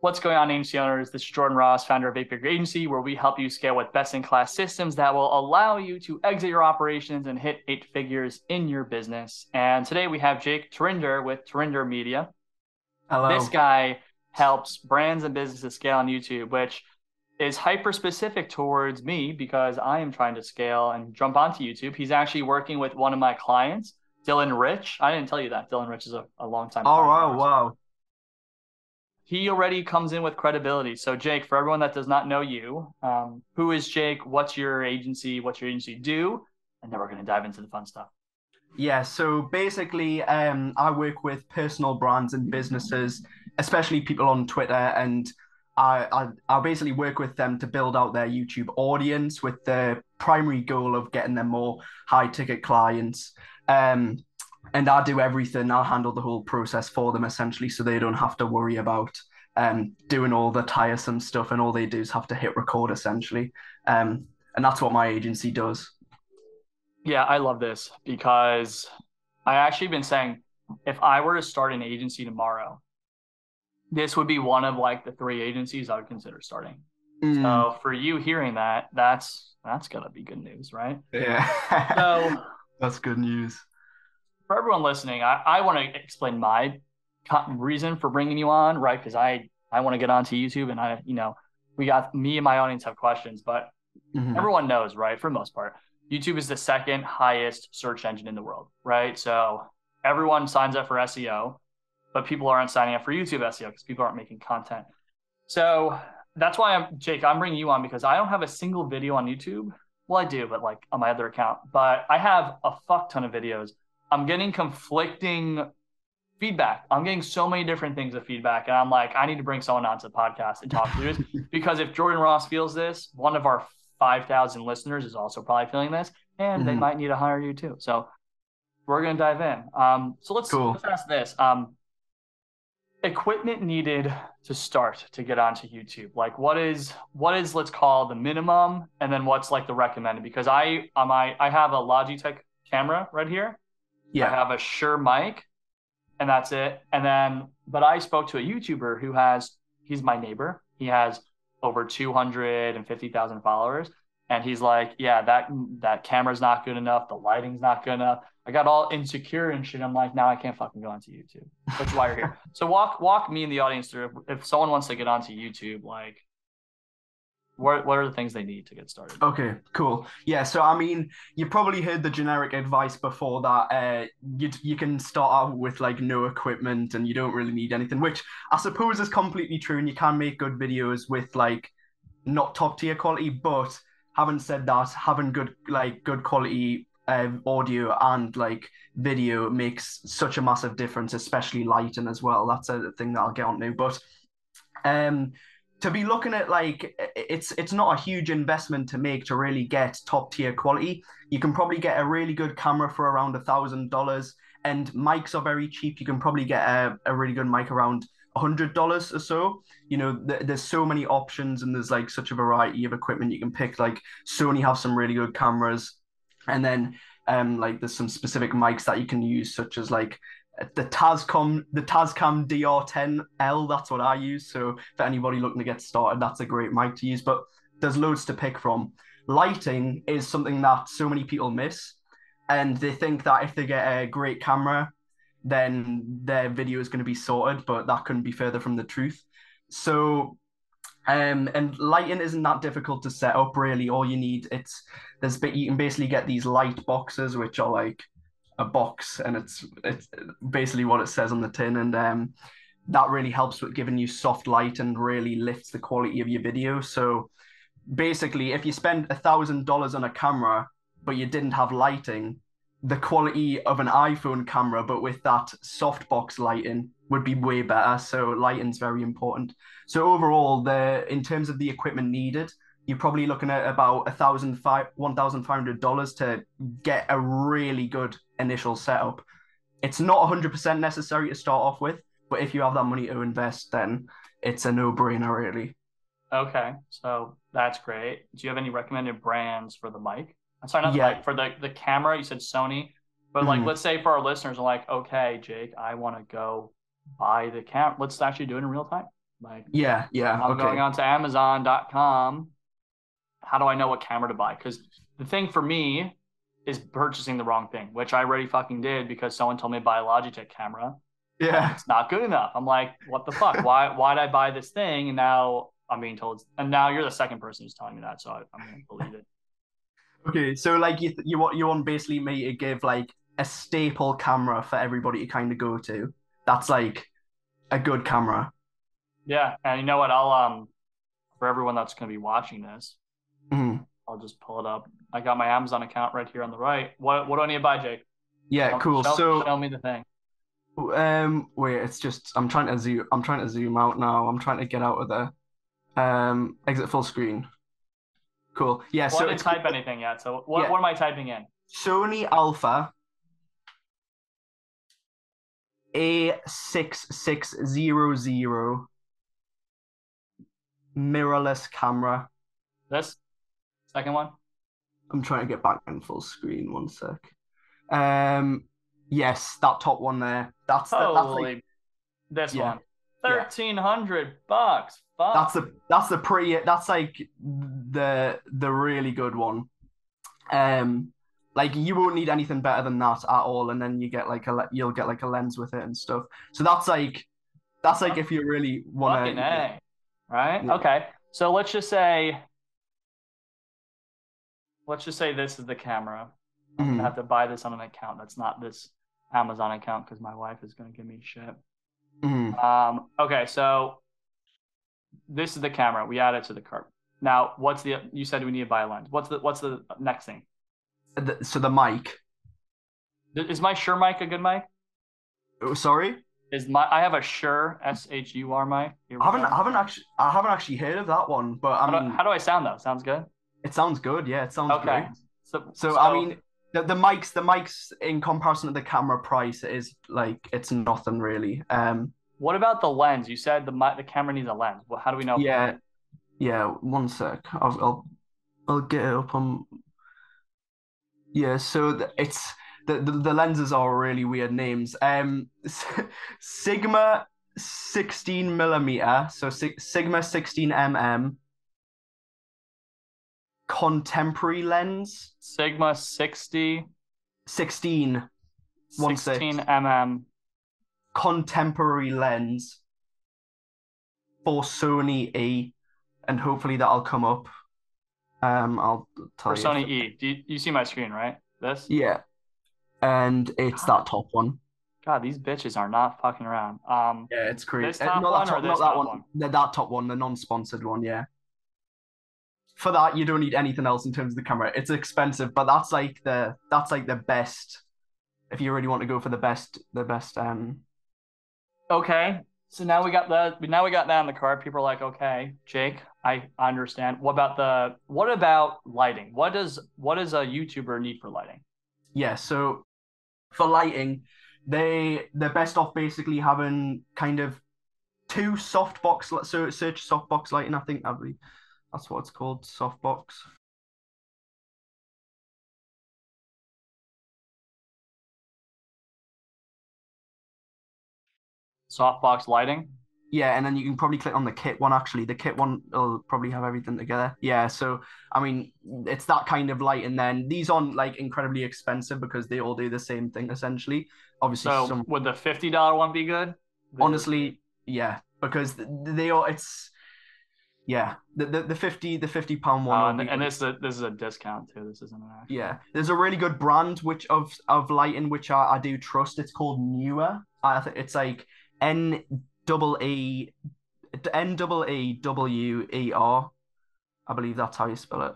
What's going on, agency owners? This is Jordan Ross, founder of Eight Figure Agency, where we help you scale with best in class systems that will allow you to exit your operations and hit eight figures in your business. And today we have Jake Trinder with Trinder Media. Hello. This guy helps brands and businesses scale on YouTube, which is hyper specific towards me because I am trying to scale and jump onto YouTube. He's actually working with one of my clients, Dylan Rich. I didn't tell you that. Dylan Rich is a, a long time. Oh wow, wow. He already comes in with credibility. So, Jake, for everyone that does not know you, um, who is Jake? What's your agency? What's your agency do? And then we're going to dive into the fun stuff. Yeah, so basically, um, I work with personal brands and businesses, especially people on Twitter, and I, I I basically work with them to build out their YouTube audience with the primary goal of getting them more high ticket clients. Um, and I do everything. I handle the whole process for them essentially, so they don't have to worry about um doing all the tiresome stuff, and all they do is have to hit record essentially. Um, and that's what my agency does. Yeah, I love this because I actually been saying if I were to start an agency tomorrow, this would be one of like the three agencies I would consider starting. Mm, So for you hearing that, that's that's gonna be good news, right? yeah. So That's good news. For everyone listening, I, I want to explain my reason for bringing you on, right? Because I I want to get onto YouTube, and I you know we got me and my audience have questions, but Mhm. everyone knows, right? For the most part, YouTube is the second highest search engine in the world, right? So everyone signs up for SEO, but people aren't signing up for YouTube SEO because people aren't making content. So that's why I'm Jake. I'm bringing you on because I don't have a single video on YouTube. Well, I do, but like on my other account. But I have a fuck ton of videos. I'm getting conflicting feedback. I'm getting so many different things of feedback, and I'm like, I need to bring someone onto the podcast and talk to this because if Jordan Ross feels this, one of our 5,000 listeners is also probably feeling this, and they Mhm. might need to hire you too. So we're gonna dive in. Um, so let's Cool. let's ask this. Um, equipment needed to start to get onto YouTube. Like, what is what is let's call the minimum, and then what's like the recommended? Because I um I I have a Logitech camera right here. I have a Shure mic, and that's it. And then, but I spoke to a YouTuber who has, he's my neighbor. He has over 250,000 followers. And he's like, yeah, that that camera's not good enough. The lighting's not good enough. I got all insecure and shit. I'm like, now I can't fucking go onto YouTube. That's why you're here. so walk walk me and the audience through if, if someone wants to get onto YouTube, like, what what are the things they need to get started? Okay, cool. Yeah, so I mean, you probably heard the generic advice before that uh you you can start out with like no equipment and you don't really need anything, which I suppose is completely true and you can make good videos with like not top tier quality, but having said that, having good like good quality uh, audio and like video makes such a massive difference, especially lighting as well. That's a thing that I'll get onto. But um to be looking at like it's it's not a huge investment to make to really get top tier quality. You can probably get a really good camera for around a thousand dollars, and mics are very cheap. You can probably get a, a really good mic around a hundred dollars or so. You know, th- there's so many options, and there's like such a variety of equipment you can pick. Like Sony have some really good cameras, and then um like there's some specific mics that you can use, such as like the Tascam the Tascam DR10L. That's what I use. So for anybody looking to get started, that's a great mic to use. But there's loads to pick from. Lighting is something that so many people miss, and they think that if they get a great camera, then their video is going to be sorted. But that couldn't be further from the truth. So um, and lighting isn't that difficult to set up really. All you need it's there's bit you can basically get these light boxes which are like a box and it's it's basically what it says on the tin and um that really helps with giving you soft light and really lifts the quality of your video. So basically if you spend a thousand dollars on a camera but you didn't have lighting, the quality of an iPhone camera, but with that softbox lighting would be way better. So lighting's very important. So overall, the in terms of the equipment needed, you're probably looking at about a thousand five one thousand five hundred dollars to get a really good initial setup. It's not hundred percent necessary to start off with, but if you have that money to invest, then it's a no brainer, really. Okay, so that's great. Do you have any recommended brands for the mic? I'm sorry, not Yeah. the mic, for the the camera. You said Sony, but like, Mhm. let's say for our listeners, are like, okay, Jake, I want to go buy the camera. Let's actually do it in real time. Like, Yeah, yeah. I'm okay. going on to Amazon.com. How do I know what camera to buy? Because the thing for me is purchasing the wrong thing, which I already fucking did because someone told me to buy a Logitech camera. yeah. It's not good enough. I'm like, what the fuck? Why why'd I buy this thing? And now I'm being told, and now you're the second person who's telling me that, so I, I'm gonna believe it. Okay, so like you you want you want basically me to give like a staple camera for everybody to kind of go to. That's like a good camera. Yeah, and you know what? I'll um for everyone that's gonna be watching this, Mhm. I'll just pull it up. I got my Amazon account right here on the right. What what do I need to buy, Jake? Yeah, cool. Show, So show me the thing. um wait, it's just I'm trying to zoom I'm trying to zoom out now. I'm trying to get out of there. Um exit full screen. Cool. Yeah, Well, so I didn't type anything yet. So what Yeah. what am I typing in? Sony Alpha A6600 mirrorless camera. This second one. I'm trying to get back in full screen. One sec. Um, yes, that top one there. That's the, that's Holy, like, this Yeah. one. Yeah. Thirteen hundred bucks. Fuck. that's the that's the pretty that's like the the really good one. Um, like you won't need anything better than that at all, and then you get like a you'll get like a lens with it and stuff. So that's like that's like if you really want to. Right. Yeah. Okay. So let's just say. Let's just say this is the camera. I'm Mhm. gonna have to buy this on an account that's not this Amazon account because my wife is gonna give me shit. Mhm. Um, okay, so this is the camera. We add it to the cart. Now, what's the? You said we need to buy a lens. What's the? What's the next thing? The- So the mic. Is my Shure mic a good mic? Oh, sorry, Is my? I have a Shure S H U R mic. I haven't. I haven't actually I haven't actually heard of that one, but I How, do, how do I sound though? Sounds good. It sounds good. Yeah, it sounds Okay. great. So, So, I mean, the, the mics, the mics in comparison to the camera price is like it's nothing really. Um, what about the lens? You said the mi- the camera needs a lens. Well, how do we know? yeah, yeah. One sec, I'll I'll, I'll get it up on. Yeah, so the, it's the, the the lenses are really weird names. Um, Sigma sixteen millimeter, so sig- Sigma sixteen mm. Contemporary lens, Sigma 60, 16 One six. mm. contemporary lens for Sony E, and hopefully that'll come up. Um, I'll tell For you. Sony E. Do you, you see my screen, right? This? Yeah, and it's that top one. God, these bitches are not fucking around. Um, Yeah, it's crazy. This Uh, top not one that or top, this not that top one. one? The, that top one, the non-sponsored one. Yeah. For that, you don't need anything else in terms of the camera. It's expensive, but that's like the that's like the best. If you really want to go for the best, the best. Um. okay. So now we got the now we got that on the card. People are like, okay, Jake, I understand. What about the what about lighting? What does what does a YouTuber need for lighting? Yeah, so for lighting, they they're best off basically having kind of two softbox so search softbox lighting, I think that'd be that's what it's called, softbox. Softbox lighting. Yeah, and then you can probably click on the kit one actually. The kit one will probably have everything together. Yeah, so I mean it's that kind of light and then these aren't like incredibly expensive because they all do the same thing essentially. Obviously So some would the fifty dollar one be good? honestly yeah because they are it's yeah the the, the 50 the 50 pound one Uh, and, this is a, this is a discount too. This isn't an actual. yeah there's a really good brand which of of lighting which I, I do trust it's called Neewer i think it's like n double e n double e w e r i believe that's how you spell it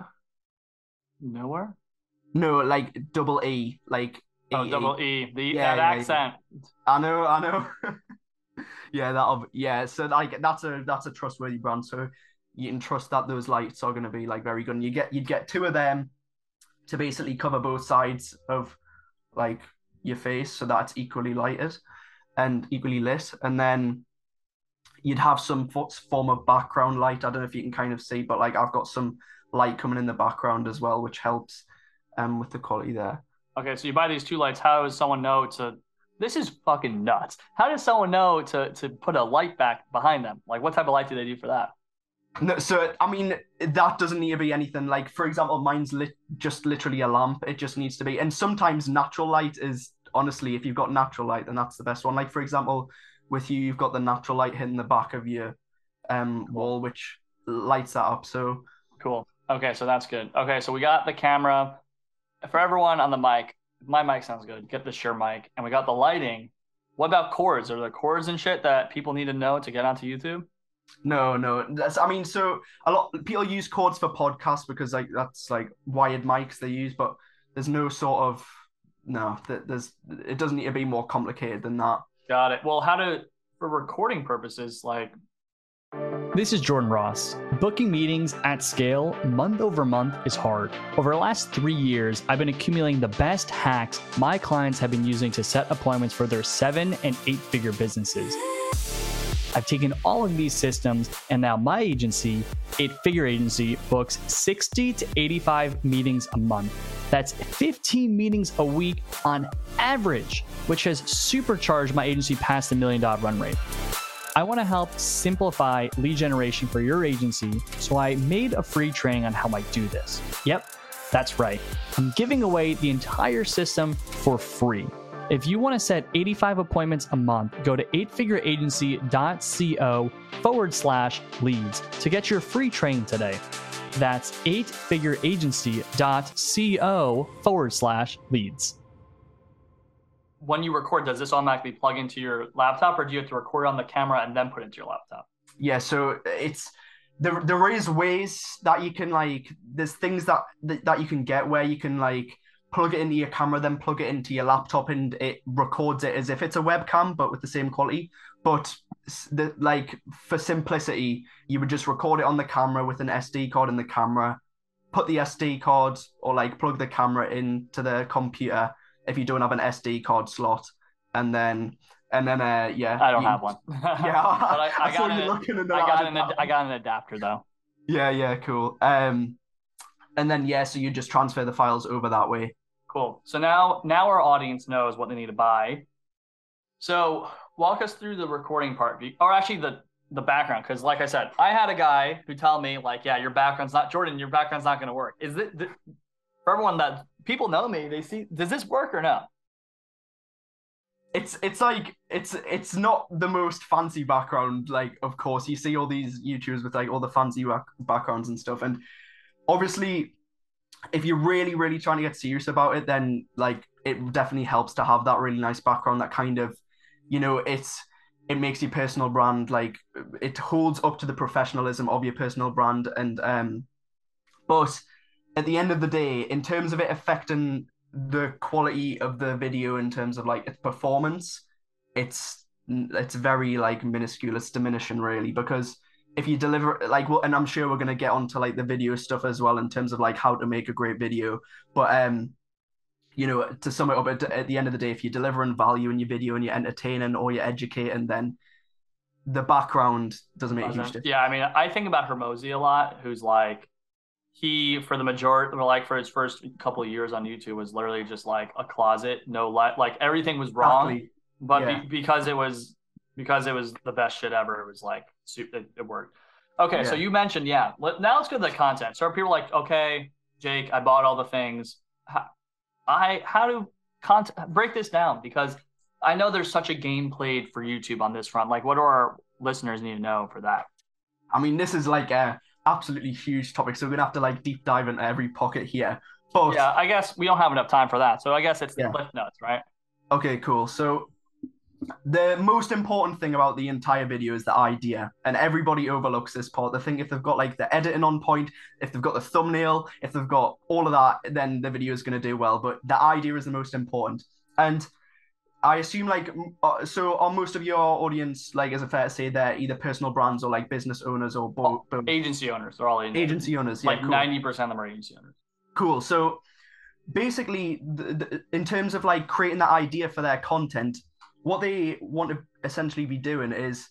Nowhere. no like double e like Oh, double E. The Yeah, that yeah, yeah. accent. I know, I know. yeah, that yeah. So like that's a that's a trustworthy brand. So you can trust that those lights are going to be like very good. And you get you'd get two of them to basically cover both sides of like your face, so that it's equally lighted and equally lit. And then you'd have some fo- form of background light. I don't know if you can kind of see, but like I've got some light coming in the background as well, which helps um with the quality there. Okay, so you buy these two lights. How does someone know to? This is fucking nuts. How does someone know to to put a light back behind them? Like, what type of light do they do for that? No, so I mean that doesn't need to be anything like, for example, mine's lit just literally a lamp. It just needs to be, and sometimes natural light is honestly, if you've got natural light, then that's the best one. Like for example, with you, you've got the natural light hitting the back of your um wall, which lights that up. So Cool. Okay, so that's good. Okay, so we got the camera. For everyone on the mic, my mic sounds good. Get the Shure mic, and we got the lighting. What about cords? Are there cords and shit that people need to know to get onto YouTube? No, no, that's I mean, so a lot people use cords for podcasts because like that's like wired mics they use, but there's no sort of no, th- there's it doesn't need to be more complicated than that. Got it. Well, how to for recording purposes, like This is Jordan Ross. Booking meetings at scale month over month is hard. Over the last three years, I've been accumulating the best hacks my clients have been using to set appointments for their seven and eight figure businesses. I've taken all of these systems, and now my agency, Eight Figure Agency, books 60 to 85 meetings a month. That's 15 meetings a week on average, which has supercharged my agency past the million dollar run rate. I want to help simplify lead generation for your agency, so I made a free training on how I do this. Yep, that's right. I'm giving away the entire system for free. If you want to set 85 appointments a month, go to eightfigureagency.co forward slash leads to get your free training today. That's eightfigureagency.co forward slash leads. when you record, does this automatically plug into your laptop, or do you have to record on the camera and then put it into your laptop? yeah so it's there there is ways that you can like there's things that that that you can get where you can like plug it into your camera then plug it into your laptop and it records it as if it's a webcam but with the same quality but the like for simplicity you would just record it on the camera with an SD card in the camera put the SD card or like plug the camera into the computer if you don't have an SD card slot and then and then uh yeah I don't you- have one. yeah but I, I, saw got an, I I got an have I got an adapter though. yeah, yeah, cool. Um, and then yeah, so you just transfer the files over that way. Cool. So now now our audience knows what they need to buy. So walk us through the recording part, or actually the the background, because like I said, I had a guy who tell me like, yeah, your background's not Jordan, your background's not going to work. Is it th- for everyone that people know me? They see does this work or no? It's it's like it's it's not the most fancy background. Like, of course, you see all these YouTubers with like all the fancy back- backgrounds and stuff, and obviously, if you're really really trying to get serious about it, then like it definitely helps to have that really nice background that kind of, you know, it's it makes your personal brand like it holds up to the professionalism of your personal brand. And um but at the end of the day in terms of it affecting the quality of the video in terms of like its performance it's it's very like minuscule it's diminishing really because if you deliver like well and i'm sure we're going to get onto like the video stuff as well in terms of like how to make a great video but um you know to sum it up at, at the end of the day if you're delivering value in your video and you're entertaining or you're educating then the background doesn't make a huge difference Yeah, I mean, I think about Hormozi a lot, who's like, he for the majority, or like for his first couple of years on YouTube, was literally just like a closet, no light, like everything was wrong, Exactly. but Yeah. be, because it was because it was the best shit ever, it was like it, it worked. Okay, so you mentioned, yeah. Let, now let's go to the content. So are people like, okay, Jake, I bought all the things. How, I how do content break this down because I know there's such a game played for YouTube on this front. Like, what do our listeners need to know for that? I mean, this is like a absolutely huge topic, so we're gonna have to like deep dive into every pocket here. But Yeah, I guess we don't have enough time for that. So I guess it's the Yeah. cliff notes, right? okay, cool. So the most important thing about the entire video is the idea, and everybody overlooks this part. They think if they've got like the editing on point, if they've got the thumbnail, if they've got all of that, then the video is gonna do well. But the idea is the most important. and I assume like uh, so on most of your audience, like is it fair to say they're either personal brands or like business owners or both? Oh, agency owners, they're all agency, agency owners. Yeah, like ninety cool. percent of them are agency owners. Cool. So basically, the, the, in terms of like creating that idea for their content, what they want to essentially be doing is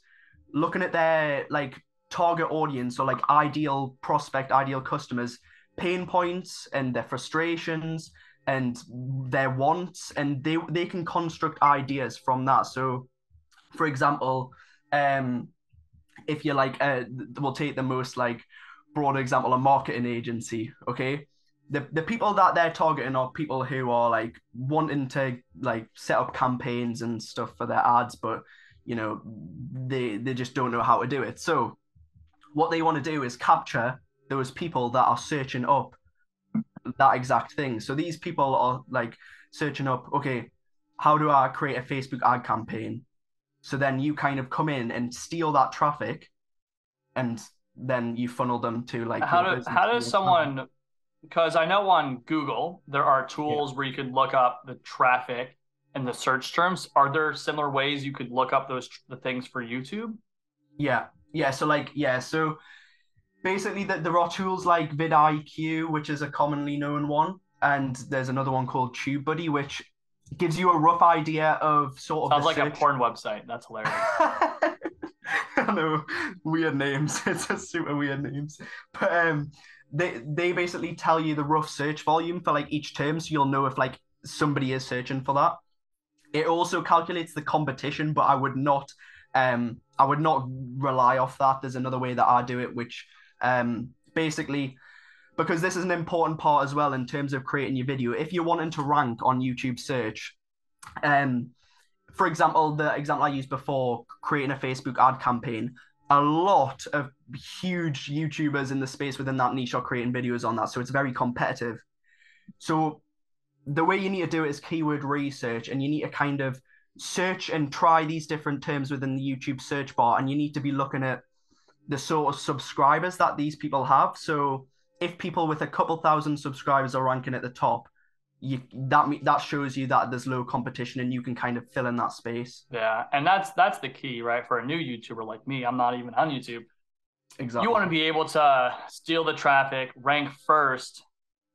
looking at their like target audience or like ideal prospect, ideal customers, pain points and their frustrations and their wants, and they they can construct ideas from that. So, for example, um, if you're like, uh, we'll take the most like broad example, a marketing agency, okay. The, the people that they're targeting are people who are like wanting to like set up campaigns and stuff for their ads, but you know they they just don't know how to do it. So what they want to do is capture those people that are searching up that exact thing. So these people are like searching up, okay, how do I create a Facebook ad campaign? So then you kind of come in and steal that traffic and then you funnel them to like how do, how does someone because I know on Google there are tools yeah. where you could look up the traffic and the search terms. Are there similar ways you could look up those the things for YouTube? Yeah. Yeah, so like yeah, so basically the, there are tools like vidIQ, which is a commonly known one, and there's another one called TubeBuddy, which gives you a rough idea of sort of sounds like search. a porn website. That's hilarious. I know weird names. It's a super weird names, but um, they they basically tell you the rough search volume for like each term, so you'll know if like somebody is searching for that. It also calculates the competition, but I would not um I would not rely off that. There's another way that I do it, which um, basically, because this is an important part as well in terms of creating your video. If you're wanting to rank on YouTube search, um, for example, the example I used before, creating a Facebook ad campaign, a lot of huge YouTubers in the space within that niche are creating videos on that. So it's very competitive. So the way you need to do it is keyword research, and you need to kind of search and try these different terms within the YouTube search bar, and you need to be looking at the sort of subscribers that these people have. So if people with a couple thousand subscribers are ranking at the top, you that that shows you that there's low competition and you can kind of fill in that space. Yeah, and that's that's the key, right? For a new YouTuber like me, I'm not even on YouTube. Exactly. You want to be able to steal the traffic, rank first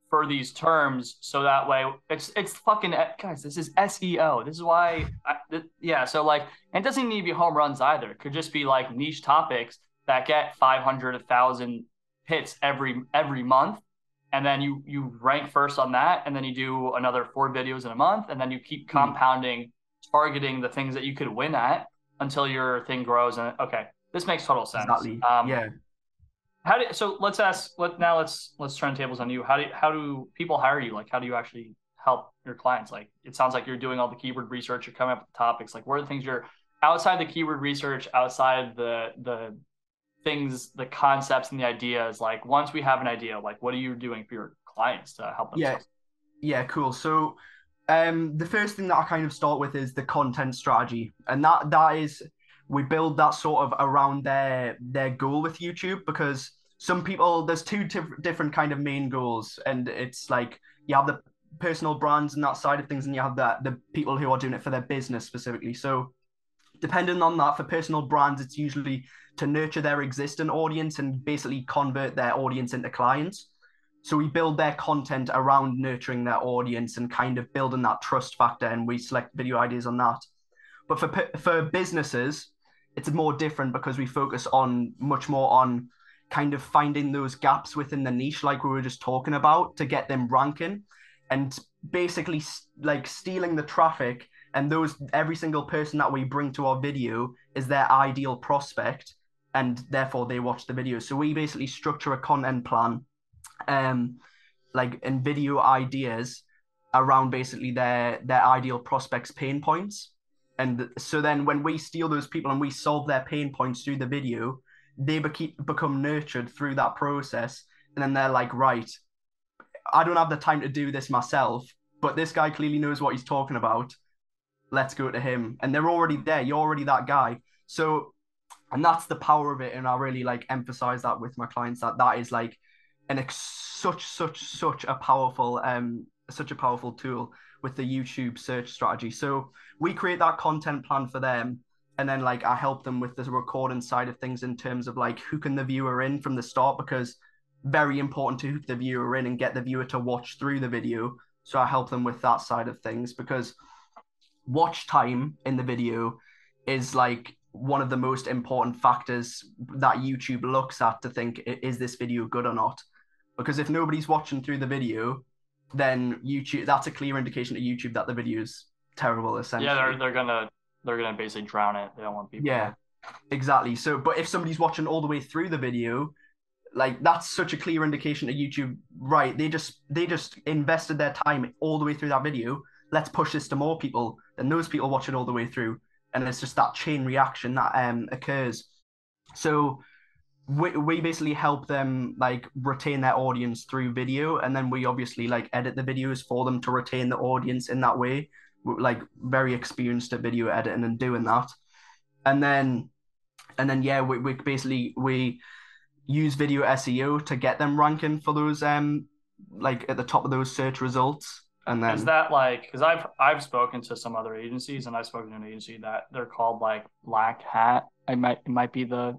for these terms, so that way it's it's fucking guys. This is SEO. This is why, I, th- yeah. So like, it doesn't need to be home runs either. It could just be like niche topics that get 500 1000 hits every every month and then you you rank first on that and then you do another four videos in a month and then you keep hmm. compounding targeting the things that you could win at until your thing grows and okay this makes total sense exactly. Um, yeah how do so let's ask let now let's let's turn tables on you how do how do people hire you like how do you actually help your clients like it sounds like you're doing all the keyword research you're coming up with topics like what are the things you're outside the keyword research outside the the things, the concepts and the ideas. Like once we have an idea, like what are you doing for your clients to help them? Yeah, yeah, cool. So um, the first thing that I kind of start with is the content strategy, and that that is we build that sort of around their their goal with YouTube because some people there's two tif- different kind of main goals, and it's like you have the personal brands and that side of things, and you have the the people who are doing it for their business specifically. So depending on that for personal brands, it's usually to nurture their existing audience and basically convert their audience into clients. So we build their content around nurturing their audience and kind of building that trust factor, and we select video ideas on that. But for for businesses, it's more different because we focus on much more on kind of finding those gaps within the niche, like we were just talking about, to get them ranking, and basically like stealing the traffic. And those every single person that we bring to our video is their ideal prospect and therefore they watch the video. So we basically structure a content plan, um, like in video ideas around basically their their ideal prospects' pain points. And so then when we steal those people and we solve their pain points through the video, they be- become nurtured through that process. And then they're like, right, I don't have the time to do this myself, but this guy clearly knows what he's talking about. Let's go to him. And they're already there. You're already that guy. So and that's the power of it and i really like emphasize that with my clients that that is like an ex- such such such a powerful um such a powerful tool with the YouTube search strategy. So we create that content plan for them and then like I help them with the recording side of things in terms of like who can the viewer in from the start because very important to hook the viewer in and get the viewer to watch through the video. So I help them with that side of things because watch time in the video is like one of the most important factors that YouTube looks at to think is this video good or not. Because if nobody's watching through the video, then YouTube that's a clear indication to YouTube that the video is terrible. Essentially, yeah, they're they're gonna they're gonna basically drown it. They don't want people. Yeah, exactly. So, but if somebody's watching all the way through the video, like that's such a clear indication to YouTube. Right? They just they just invested their time all the way through that video. Let's push this to more people than those people watching all the way through, and it's just that chain reaction that um occurs. So we, we basically help them like retain their audience through video and then we obviously like edit the videos for them to retain the audience in that way. We're, like very experienced at video editing and doing that. And then and then yeah we, we basically we use video seo to get them ranking for those um like at the top of those search results. And then is that like because i've i've spoken to some other agencies and i've spoken to an agency that they're called like black hat. I might it might be the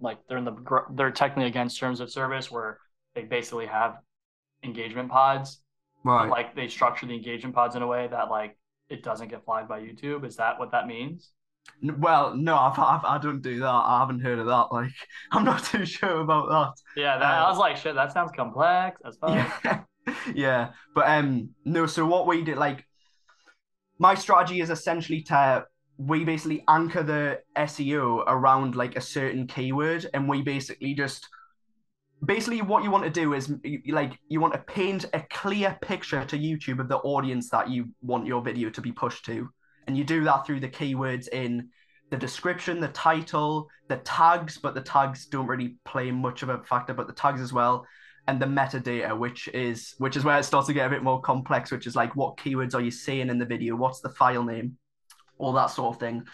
like they're in the they're technically against terms of service where they basically have engagement pods. Right. like they structure the engagement pods in a way that like it doesn't get flagged by youtube. Is that what that means? Well no I've, I've, i don't do that. I haven't heard of that. Like i'm not too sure about that. Yeah that, i was like shit that sounds complex. As fuck yeah, yeah. But um no so what we did like my strategy is essentially to we basically anchor the SEO around like a certain keyword, and we basically just basically what you want to do is like you want to paint a clear picture to YouTube of the audience that you want your video to be pushed to, and you do that through the keywords in the description, the title, the tags, but the tags don't really play much of a factor, but the tags as well, and the metadata, which is which is where it starts to get a bit more complex, which is like what keywords are you saying in the video, what's the file name all that sort of thing.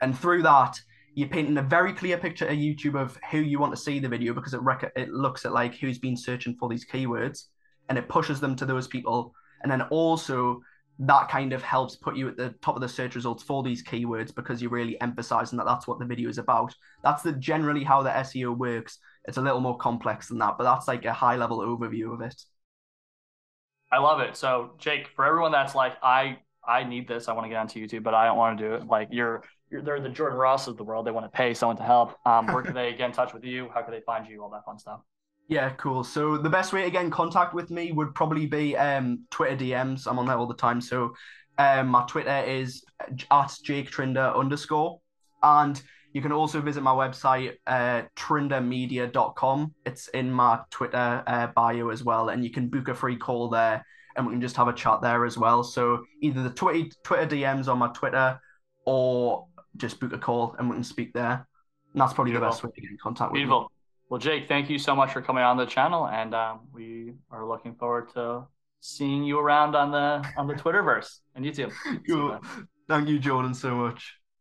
And through that, you're painting a very clear picture of YouTube of who you want to see the video because it rec- it looks at like who's been searching for these keywords and it pushes them to those people. And then also that kind of helps put you at the top of the search results for these keywords because you're really emphasizing that that's what the video is about. That's the generally how the SEO works. It's a little more complex than that, but that's like a high level overview of it. I love it. So, Jake, for everyone that's like, I I need this. I want to get onto YouTube, but I don't want to do it. Like you're, you're they're the Jordan Ross of the world. They want to pay someone to help. Um, where can they get in touch with you? How can they find you? All that fun stuff. Yeah, cool. So the best way to get in contact with me would probably be um, Twitter DMs. I'm on there all the time. So um, my Twitter is at Jake Trinder underscore. And you can also visit my website, uh, trindermedia.com. It's in my Twitter uh, bio as well. And you can book a free call there and we can just have a chat there as well. So either the Twitter Twitter DMs on my Twitter or just book a call and we can speak there. And that's probably Beautiful. the best way to get in contact with Beautiful. me. Well, Jake, thank you so much for coming on the channel, and um, we are looking forward to seeing you around on the on the Twitterverse and YouTube. Cool. Thank you, Jordan, so much.